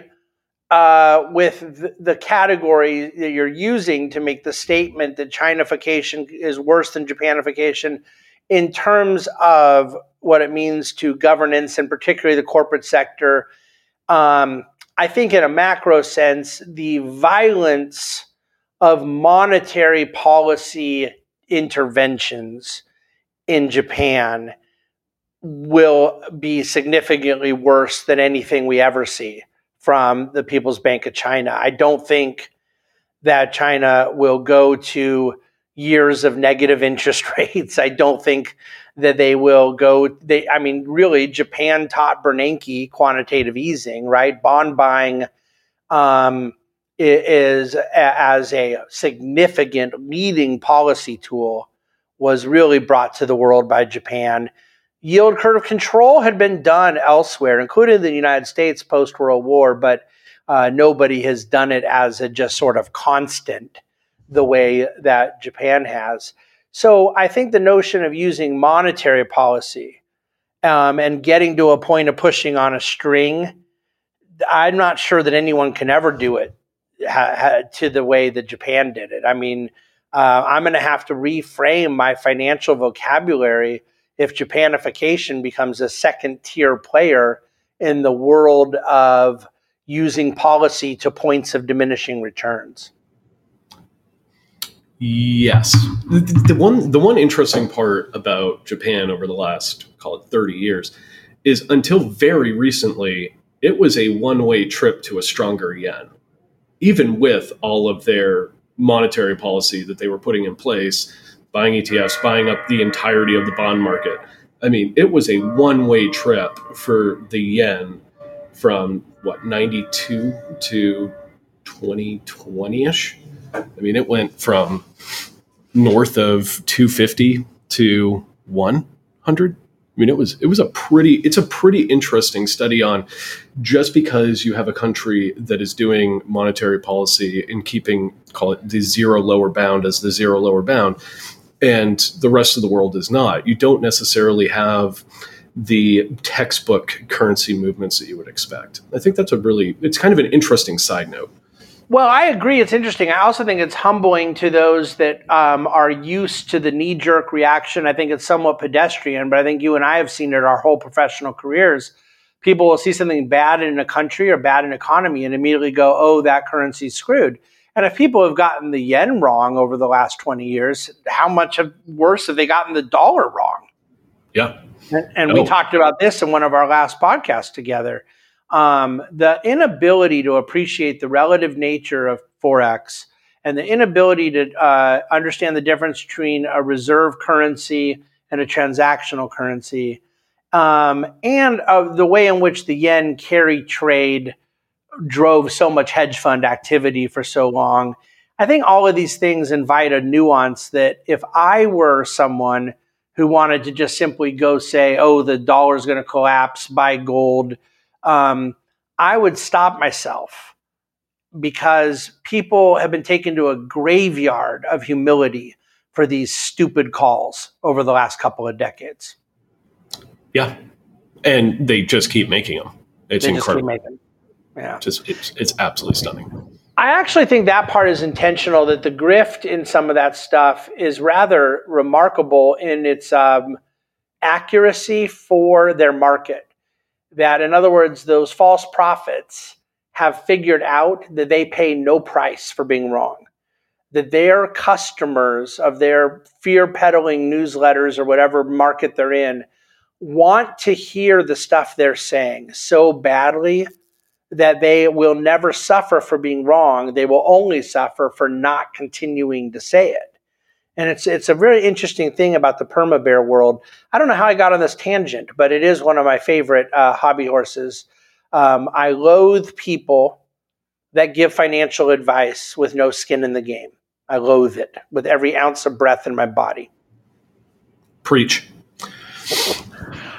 uh, with the, the category that you're using to make the statement that Chinafication is worse than Japanification in terms of what it means to governance and particularly the corporate sector. Um, I think, in a macro sense, the violence of monetary policy interventions in Japan will be significantly worse than anything we ever see from the People's Bank of China. I don't think that China will go to years of negative interest rates. I don't think that they will go they I mean really Japan taught Bernanke quantitative easing, right? Bond buying um, is as a significant leading policy tool was really brought to the world by Japan. Yield curve control had been done elsewhere, including the United States post World War, but uh, nobody has done it as a just sort of constant the way that Japan has. So I think the notion of using monetary policy um, and getting to a point of pushing on a string, I'm not sure that anyone can ever do it ha- ha- to the way that Japan did it. I mean, uh, I'm going to have to reframe my financial vocabulary if Japanification becomes a second tier player in the world of using policy to points of diminishing returns. Yes, the, one the one interesting part about Japan over the last call it thirty years is until very recently it was a one way trip to a stronger yen, even with all of their monetary policy that they were putting in place, buying ETFs, buying up the entirety of the bond market. I mean, it was a one way trip for the yen from what ninety two to twenty twenty ish I mean, it went from north of 250 to 100. I mean, it was it was a pretty it's a pretty interesting study on just because you have a country that is doing monetary policy and keeping call it the zero lower bound as the zero lower bound, and the rest of the world is not. You don't necessarily have the textbook currency movements that you would expect. I think that's a really it's kind of an interesting side note. Well, I agree. It's interesting. I also think it's humbling to those that um, are used to the knee jerk reaction. I think it's somewhat pedestrian, but I think you and I have seen it our whole professional careers. People will see something bad in a country or bad in an economy and immediately go, oh, that currency's screwed. And if people have gotten the yen wrong over the last 20 years, how much worse have they gotten the dollar wrong? Yeah. And, and we talked about this in one of our last podcasts together. Um, the inability to appreciate the relative nature of Forex and the inability to uh, understand the difference between a reserve currency and a transactional currency, um, and of the way in which the yen carry trade drove so much hedge fund activity for so long. I think all of these things invite a nuance that if I were someone who wanted to just simply go say, oh, the dollar's going to collapse, buy gold, um, I would stop myself because people have been taken to a graveyard of humility for these stupid calls over the last couple of decades. Yeah. And they just keep making them. It's they incredible. Yeah. Just it's, it's absolutely stunning. I actually think that part is intentional. That the grift in some of that stuff is rather remarkable in its um, accuracy for their market. That, in other words, those false prophets have figured out that they pay no price for being wrong. That their customers of their fear peddling newsletters or whatever market they're in want to hear the stuff they're saying so badly that they will never suffer for being wrong. They will only suffer for not continuing to say it. And it's it's a very interesting thing about the perma bear world. I don't know how I got on this tangent, but it is one of my favorite uh, hobby horses. Um, I loathe people that give financial advice with no skin in the game. I loathe it with every ounce of breath in my body. Preach.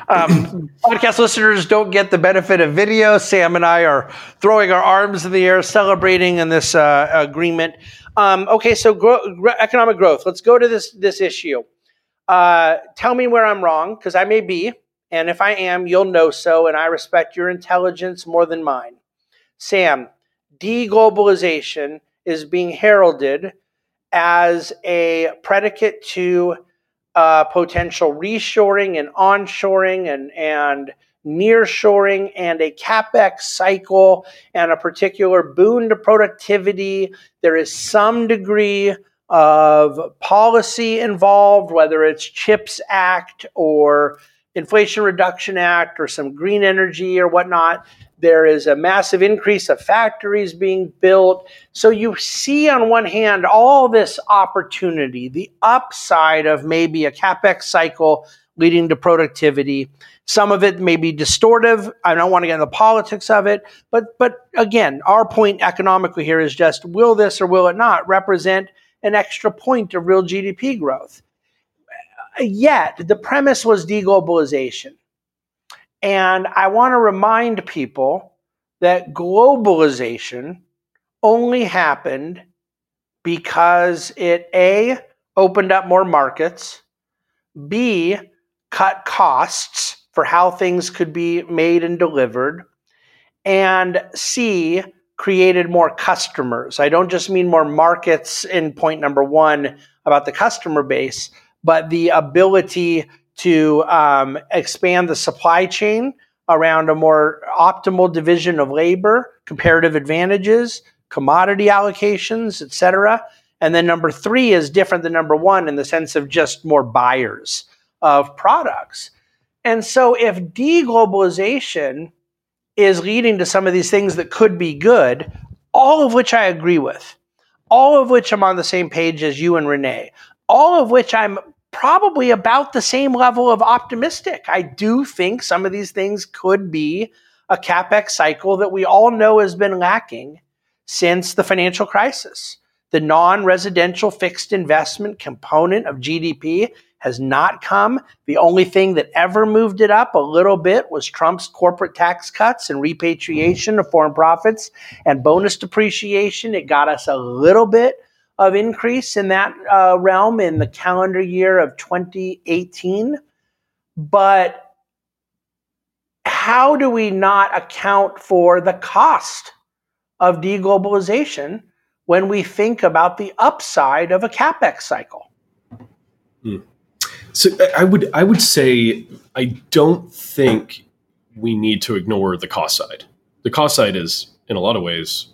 Um, podcast listeners don't get the benefit of video. Sam and I are throwing our arms in the air, celebrating in this uh, agreement. Um, okay, so gro- economic growth. Let's go to this this issue. Uh, tell me where I'm wrong, because I may be, and if I am, you'll know so, and I respect your intelligence more than mine. Sam, deglobalization is being heralded as a predicate to uh, potential reshoring and onshoring and and nearshoring and a capex cycle and a particular boon to productivity. There is some degree of policy involved, whether it's CHIPS Act or Inflation Reduction Act or some green energy or whatnot. There is a massive increase of factories being built. So you see, on one hand, all this opportunity, the upside of maybe a capex cycle leading to productivity. Some of it may be distortive. I don't want to get into the politics of it, but but again, our point economically here is just will this or will it not represent an extra point of real GDP growth? Yet the premise was deglobalization. And I want to remind people that globalization only happened because it A, opened up more markets, B, cut costs for how things could be made and delivered, and C, created more customers. I don't just mean more markets in point number one about the customer base, but the ability to um, expand the supply chain around a more optimal division of labor, comparative advantages, commodity allocations, et cetera. And then number three is different than number one in the sense of just more buyers of products. And so if deglobalization is leading to some of these things that could be good, all of which I agree with, all of which I'm on the same page as you and Renee, all of which I'm probably about the same level of optimistic. I do think some of these things could be a capex cycle that we all know has been lacking since the financial crisis. The non residential fixed investment component of GDP has not come. The only thing that ever moved it up a little bit was Trump's corporate tax cuts and repatriation of foreign profits and bonus depreciation. It got us a little bit of increase in that uh, realm in the calendar year of 2018. But how do we not account for the cost of deglobalization when we think about the upside of a capex cycle? Hmm. So I would I would say I don't think we need to ignore the cost side. The cost side is in a lot of ways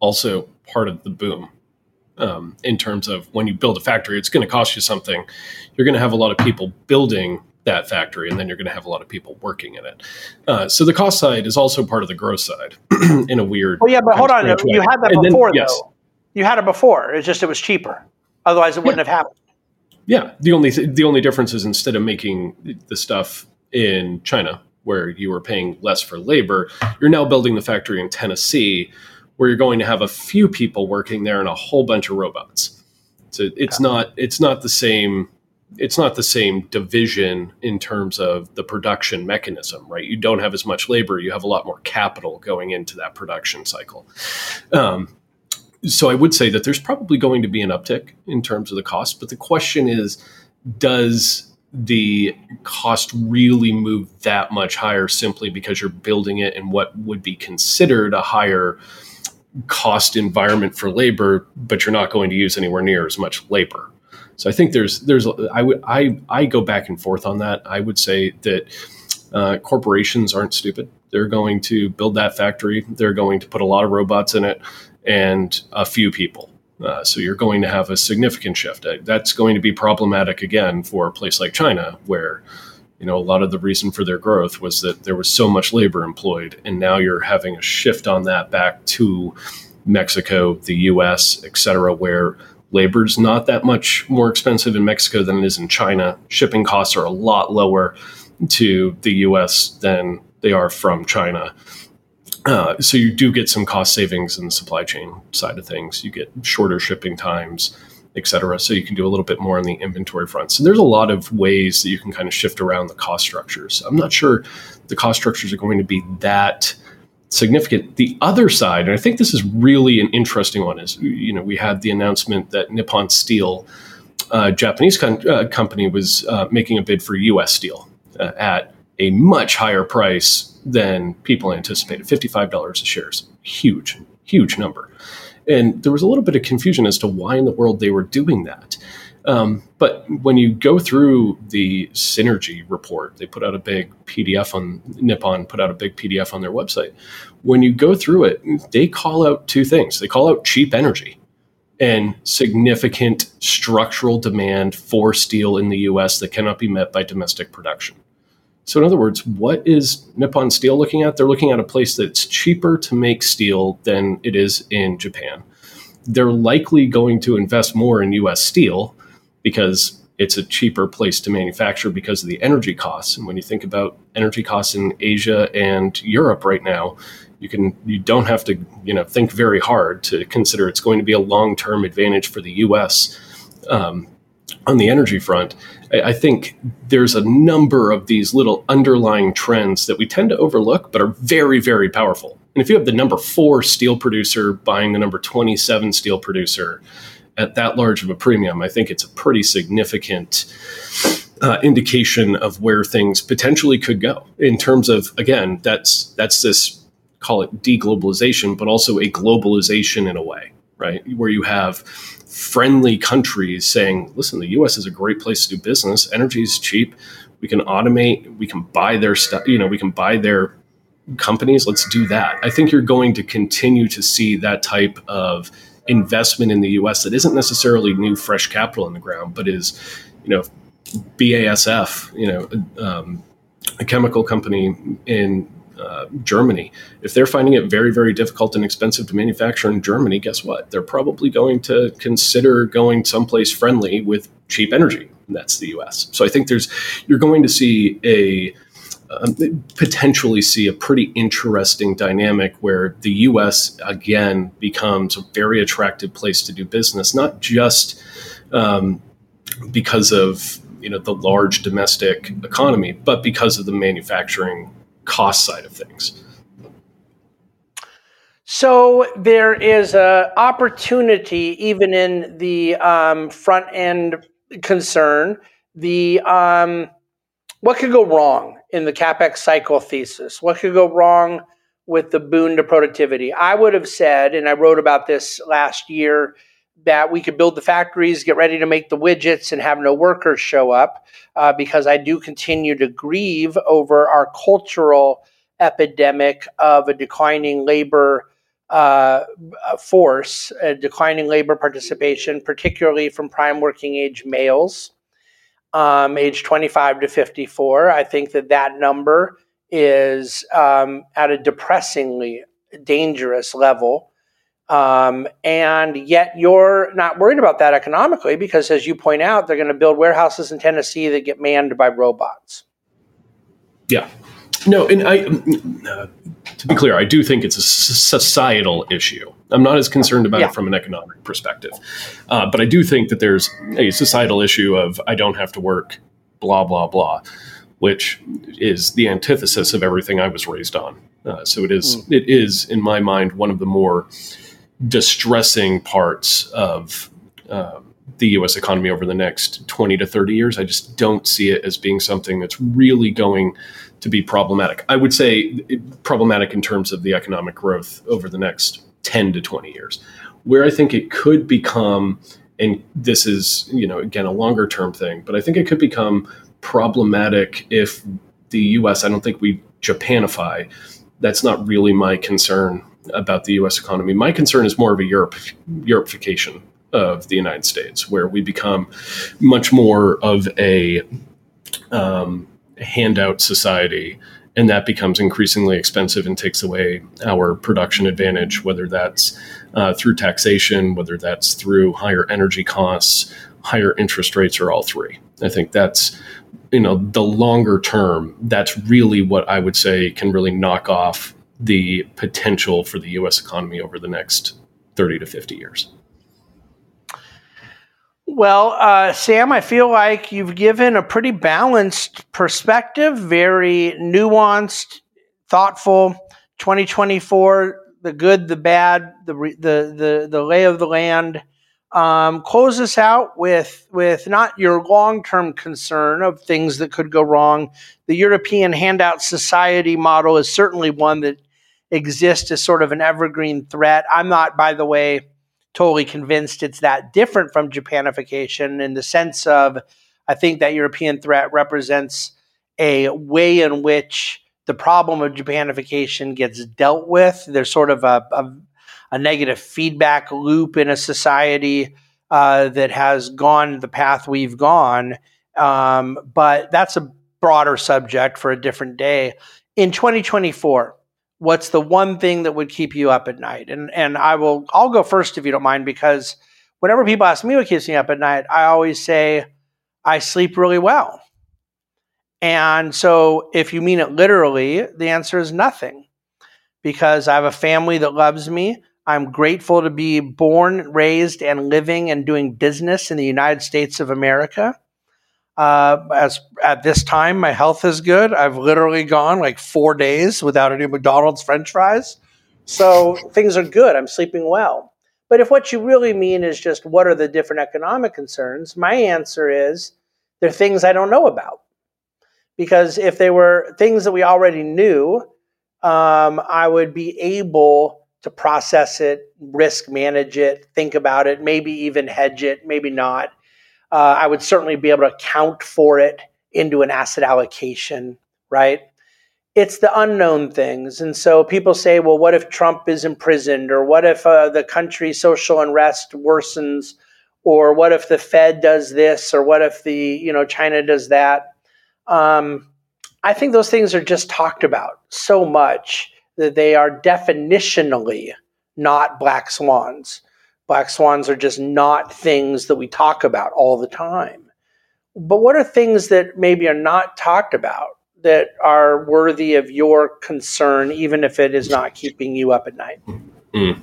also part of the boom. Um, in terms of when you build a factory, it's going to cost you something. You're going to have a lot of people building that factory, and then you're going to have a lot of people working in it. Uh, so the cost side is also part of the growth side in a weird. Well, yeah, but hold on, you had that before then, though. Yes. You had it before. It's just it was cheaper. Otherwise, it wouldn't yeah. have happened. Yeah, the only th- the only difference is instead of making the stuff in China where you were paying less for labor, you're now building the factory in Tennessee where you're going to have a few people working there and a whole bunch of robots. So it's not it's not the same it's not the same division in terms of the production mechanism, right? You don't have as much labor, you have a lot more capital going into that production cycle. Um, so I would say that there's probably going to be an uptick in terms of the cost, but the question is, does the cost really move that much higher simply because you're building it in what would be considered a higher cost environment for labor, but you're not going to use anywhere near as much labor. So I think there's there's I would I I go back and forth on that. I would say that uh, corporations aren't stupid. They're going to build that factory. They're going to put a lot of robots in it and a few people. Uh, so you're going to have a significant shift. Uh, that's going to be problematic again for a place like China, where you know a lot of the reason for their growth was that there was so much labor employed, and now you're having a shift on that back to Mexico, the U.S., et cetera, where labor's not that much more expensive in Mexico than it is in China. Shipping costs are a lot lower to the U.S. than they are from China. Uh, so you do get some cost savings in the supply chain side of things. You get shorter shipping times, et cetera. So you can do a little bit more on the inventory front. So there's a lot of ways that you can kind of shift around the cost structures. I'm not sure the cost structures are going to be that significant. The other side, and I think this is really an interesting one, is you know we had the announcement that Nippon Steel, uh, Japanese con- uh, company, was uh, making a bid for U.S. steel uh, at a much higher price than people anticipated. $55 a share is huge, huge number. And there was a little bit of confusion as to why in the world they were doing that. Um, but when you go through the synergy report, they put out a big PDF on Nippon, put out a big PDF on their website. When you go through it, they call out two things. They call out cheap energy and significant structural demand for steel in the US that cannot be met by domestic production. So, in other words, what is Nippon Steel looking at? They're looking at a place that's cheaper to make steel than it is in Japan. They're likely going to invest more in US steel because it's a cheaper place to manufacture because of the energy costs. And when you think about energy costs in Asia and Europe right now, you can you don't have to you know think very hard to consider it's going to be a long term advantage for the U.S. Um, on the energy front, I think there's a number of these little underlying trends that we tend to overlook, but are very, very powerful. And if you have the number four steel producer buying the number 27 steel producer at that large of a premium, I think it's a pretty significant uh, indication of where things potentially could go in terms of, again, that's that's this call it deglobalization, but also a globalization in a way, right? Where you have friendly countries saying, listen, the US is a great place to do business. Energy is cheap. We can automate, we can buy their stuff, you know, we can buy their companies. Let's do that. I think you're going to continue to see that type of investment in the US that isn't necessarily new, fresh capital in the ground, but is, you know, BASF, you know, um, a chemical company in uh, Germany. If they're finding it very, very difficult and expensive to manufacture in Germany, guess what? They're probably going to consider going someplace friendly with cheap energy. And that's the U.S. So I think there's you're going to see a um, potentially see a pretty interesting dynamic where the U.S. again becomes a very attractive place to do business, not just um, because of you know the large domestic economy, but because of the manufacturing cost side of things. So there is an opportunity, even in the um, front end concern. The um, what could go wrong in the capex cycle thesis? What could go wrong with the boon to productivity? I would have said, and I wrote about this last year, that we could build the factories, get ready to make the widgets, and have no workers show up uh, because I do continue to grieve over our cultural epidemic of a declining labor uh, force, a declining labor participation, particularly from prime working age males, um, age 25 to 54. I think that that number is um, at a depressingly dangerous level. Um, and yet you're not worried about that economically because, as you point out, they're going to build warehouses in Tennessee that get manned by robots. Yeah. No, and I, uh, to be clear, I do think it's a societal issue. I'm not as concerned about yeah. it from an economic perspective, uh, but I do think that there's a societal issue of I don't have to work, blah blah blah, which is the antithesis of everything I was raised on. Uh, so it is, mm. it is in my mind one of the more distressing parts of uh, the U.S. economy over the next 20 to 30 years. I just don't see it as being something that's really going to be problematic. I would say problematic in terms of the economic growth over the next 10 to 20 years. Where I think it could become, and this is, you know, again, a longer term thing, but I think it could become problematic if the US, I don't think we Japanify. That's not really my concern about the US economy. My concern is more of a Europe Europeification of the United States, where we become much more of a um, handout society, and that becomes increasingly expensive and takes away our production advantage, whether that's uh, through taxation, whether that's through higher energy costs, higher interest rates, or all three. I think that's you know the longer term. That's really what I would say can really knock off the potential for the U.S. economy over the next 30 to 50 years? Well, uh, Sam, I feel like you've given a pretty balanced perspective, very nuanced, thoughtful. 2024, the good, the bad, the the the, the lay of the land. Um, close us out with with not your long term concern of things that could go wrong. The European handout society model is certainly one that exists as sort of an evergreen threat. I'm not, by the way, totally convinced it's that different from Japanification in the sense of I think that European threat represents a way in which the problem of Japanification gets dealt with. There's sort of a, a, a negative feedback loop in a society uh, that has gone the path we've gone. Um, but that's a broader subject for a different day. In 2024, what's the one thing that would keep you up at night? And and I will I'll go first if you don't mind because whenever people ask me what keeps me up at night, I always say I sleep really well. And so if you mean it literally, the answer is nothing. Because I have a family that loves me. I'm grateful to be born, raised, and living and doing business in the United States of America. Uh, as at this time, my health is good. I've literally gone like four days without any McDonald's French fries, so things are good. I'm sleeping well. But if what you really mean is just what are the different economic concerns, my answer is they're things I don't know about. Because if they were things that we already knew, um, I would be able to process it, risk manage it, think about it, maybe even hedge it, maybe not uh, I would certainly be able to account for it into an asset allocation, right? It's the unknown things. And so people say, well, what if Trump is imprisoned? Or what if uh, the country's social unrest worsens? Or what if the Fed does this? Or what if the, you know, China does that? Um, I think those things are just talked about so much that they are definitionally not black swans. Black swans are just not things that we talk about all the time. But what are things that maybe are not talked about that are worthy of your concern, even if it is not keeping you up at night? Mm.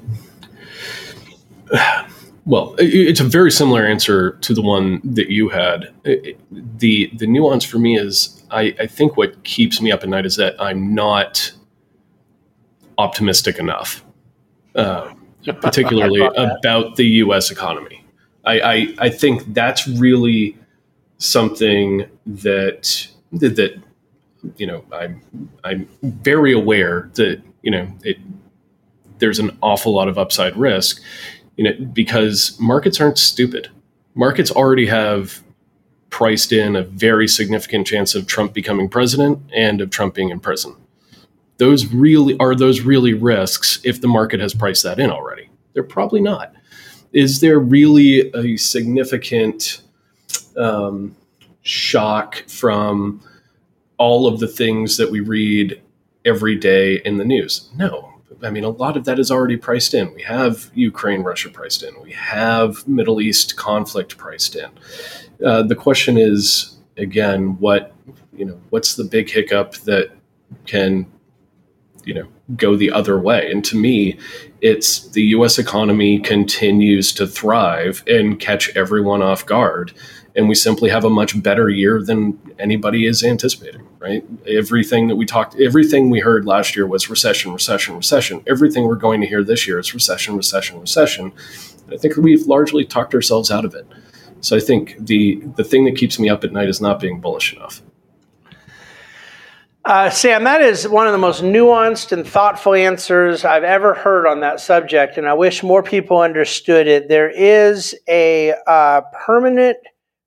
Well, it's a very similar answer to the one that you had. The the nuance for me is I, I think what keeps me up at night is that I'm not optimistic enough. Uh, particularly about the U.S. economy. I, I, I think that's really something that that you know I'm I'm very aware that you know it there's an awful lot of upside risk you know because markets aren't stupid. Markets already have priced in a very significant chance of Trump becoming president and of Trump being in prison those really are those really risks if the market has priced that in already? They're probably not. Is there really a significant um, shock from all of the things that we read every day in the news? No. I mean, a lot of that is already priced in. We have Ukraine, Russia priced in. We have Middle East conflict priced in. Uh, the question is, again, what you know, what's the big hiccup that can you know go the other way. And to me it's the US economy continues to thrive and catch everyone off guard. And we simply have a much better year than anybody is anticipating right? Everything that we talked everything we heard last year was recession recession recession. Everything we're going to hear this year is recession recession recession. And i think we've largely talked ourselves out of it. So i think the the thing that keeps me up at night is not being bullish enough uh, Sam, that is one of the most nuanced and thoughtful answers I've ever heard on that subject, and I wish more people understood it. There is a uh, permanent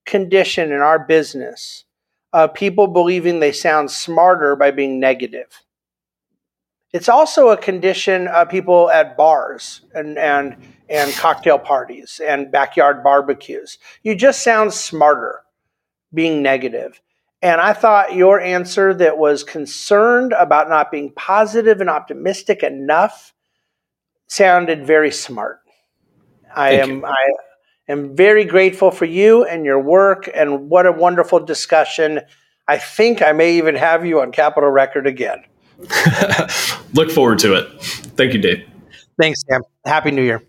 condition in our business of people believing they sound smarter by being negative. It's also a condition of people at bars and, and, and cocktail parties and backyard barbecues. You just sound smarter being negative. And I thought your answer that was concerned about not being positive and optimistic enough sounded very smart. I Thank am you. I am very grateful for you and your work and what a wonderful discussion. I think I may even have you on Capital Record again. Look forward to it. Thank you, Dave. Thanks, Sam. Happy New Year.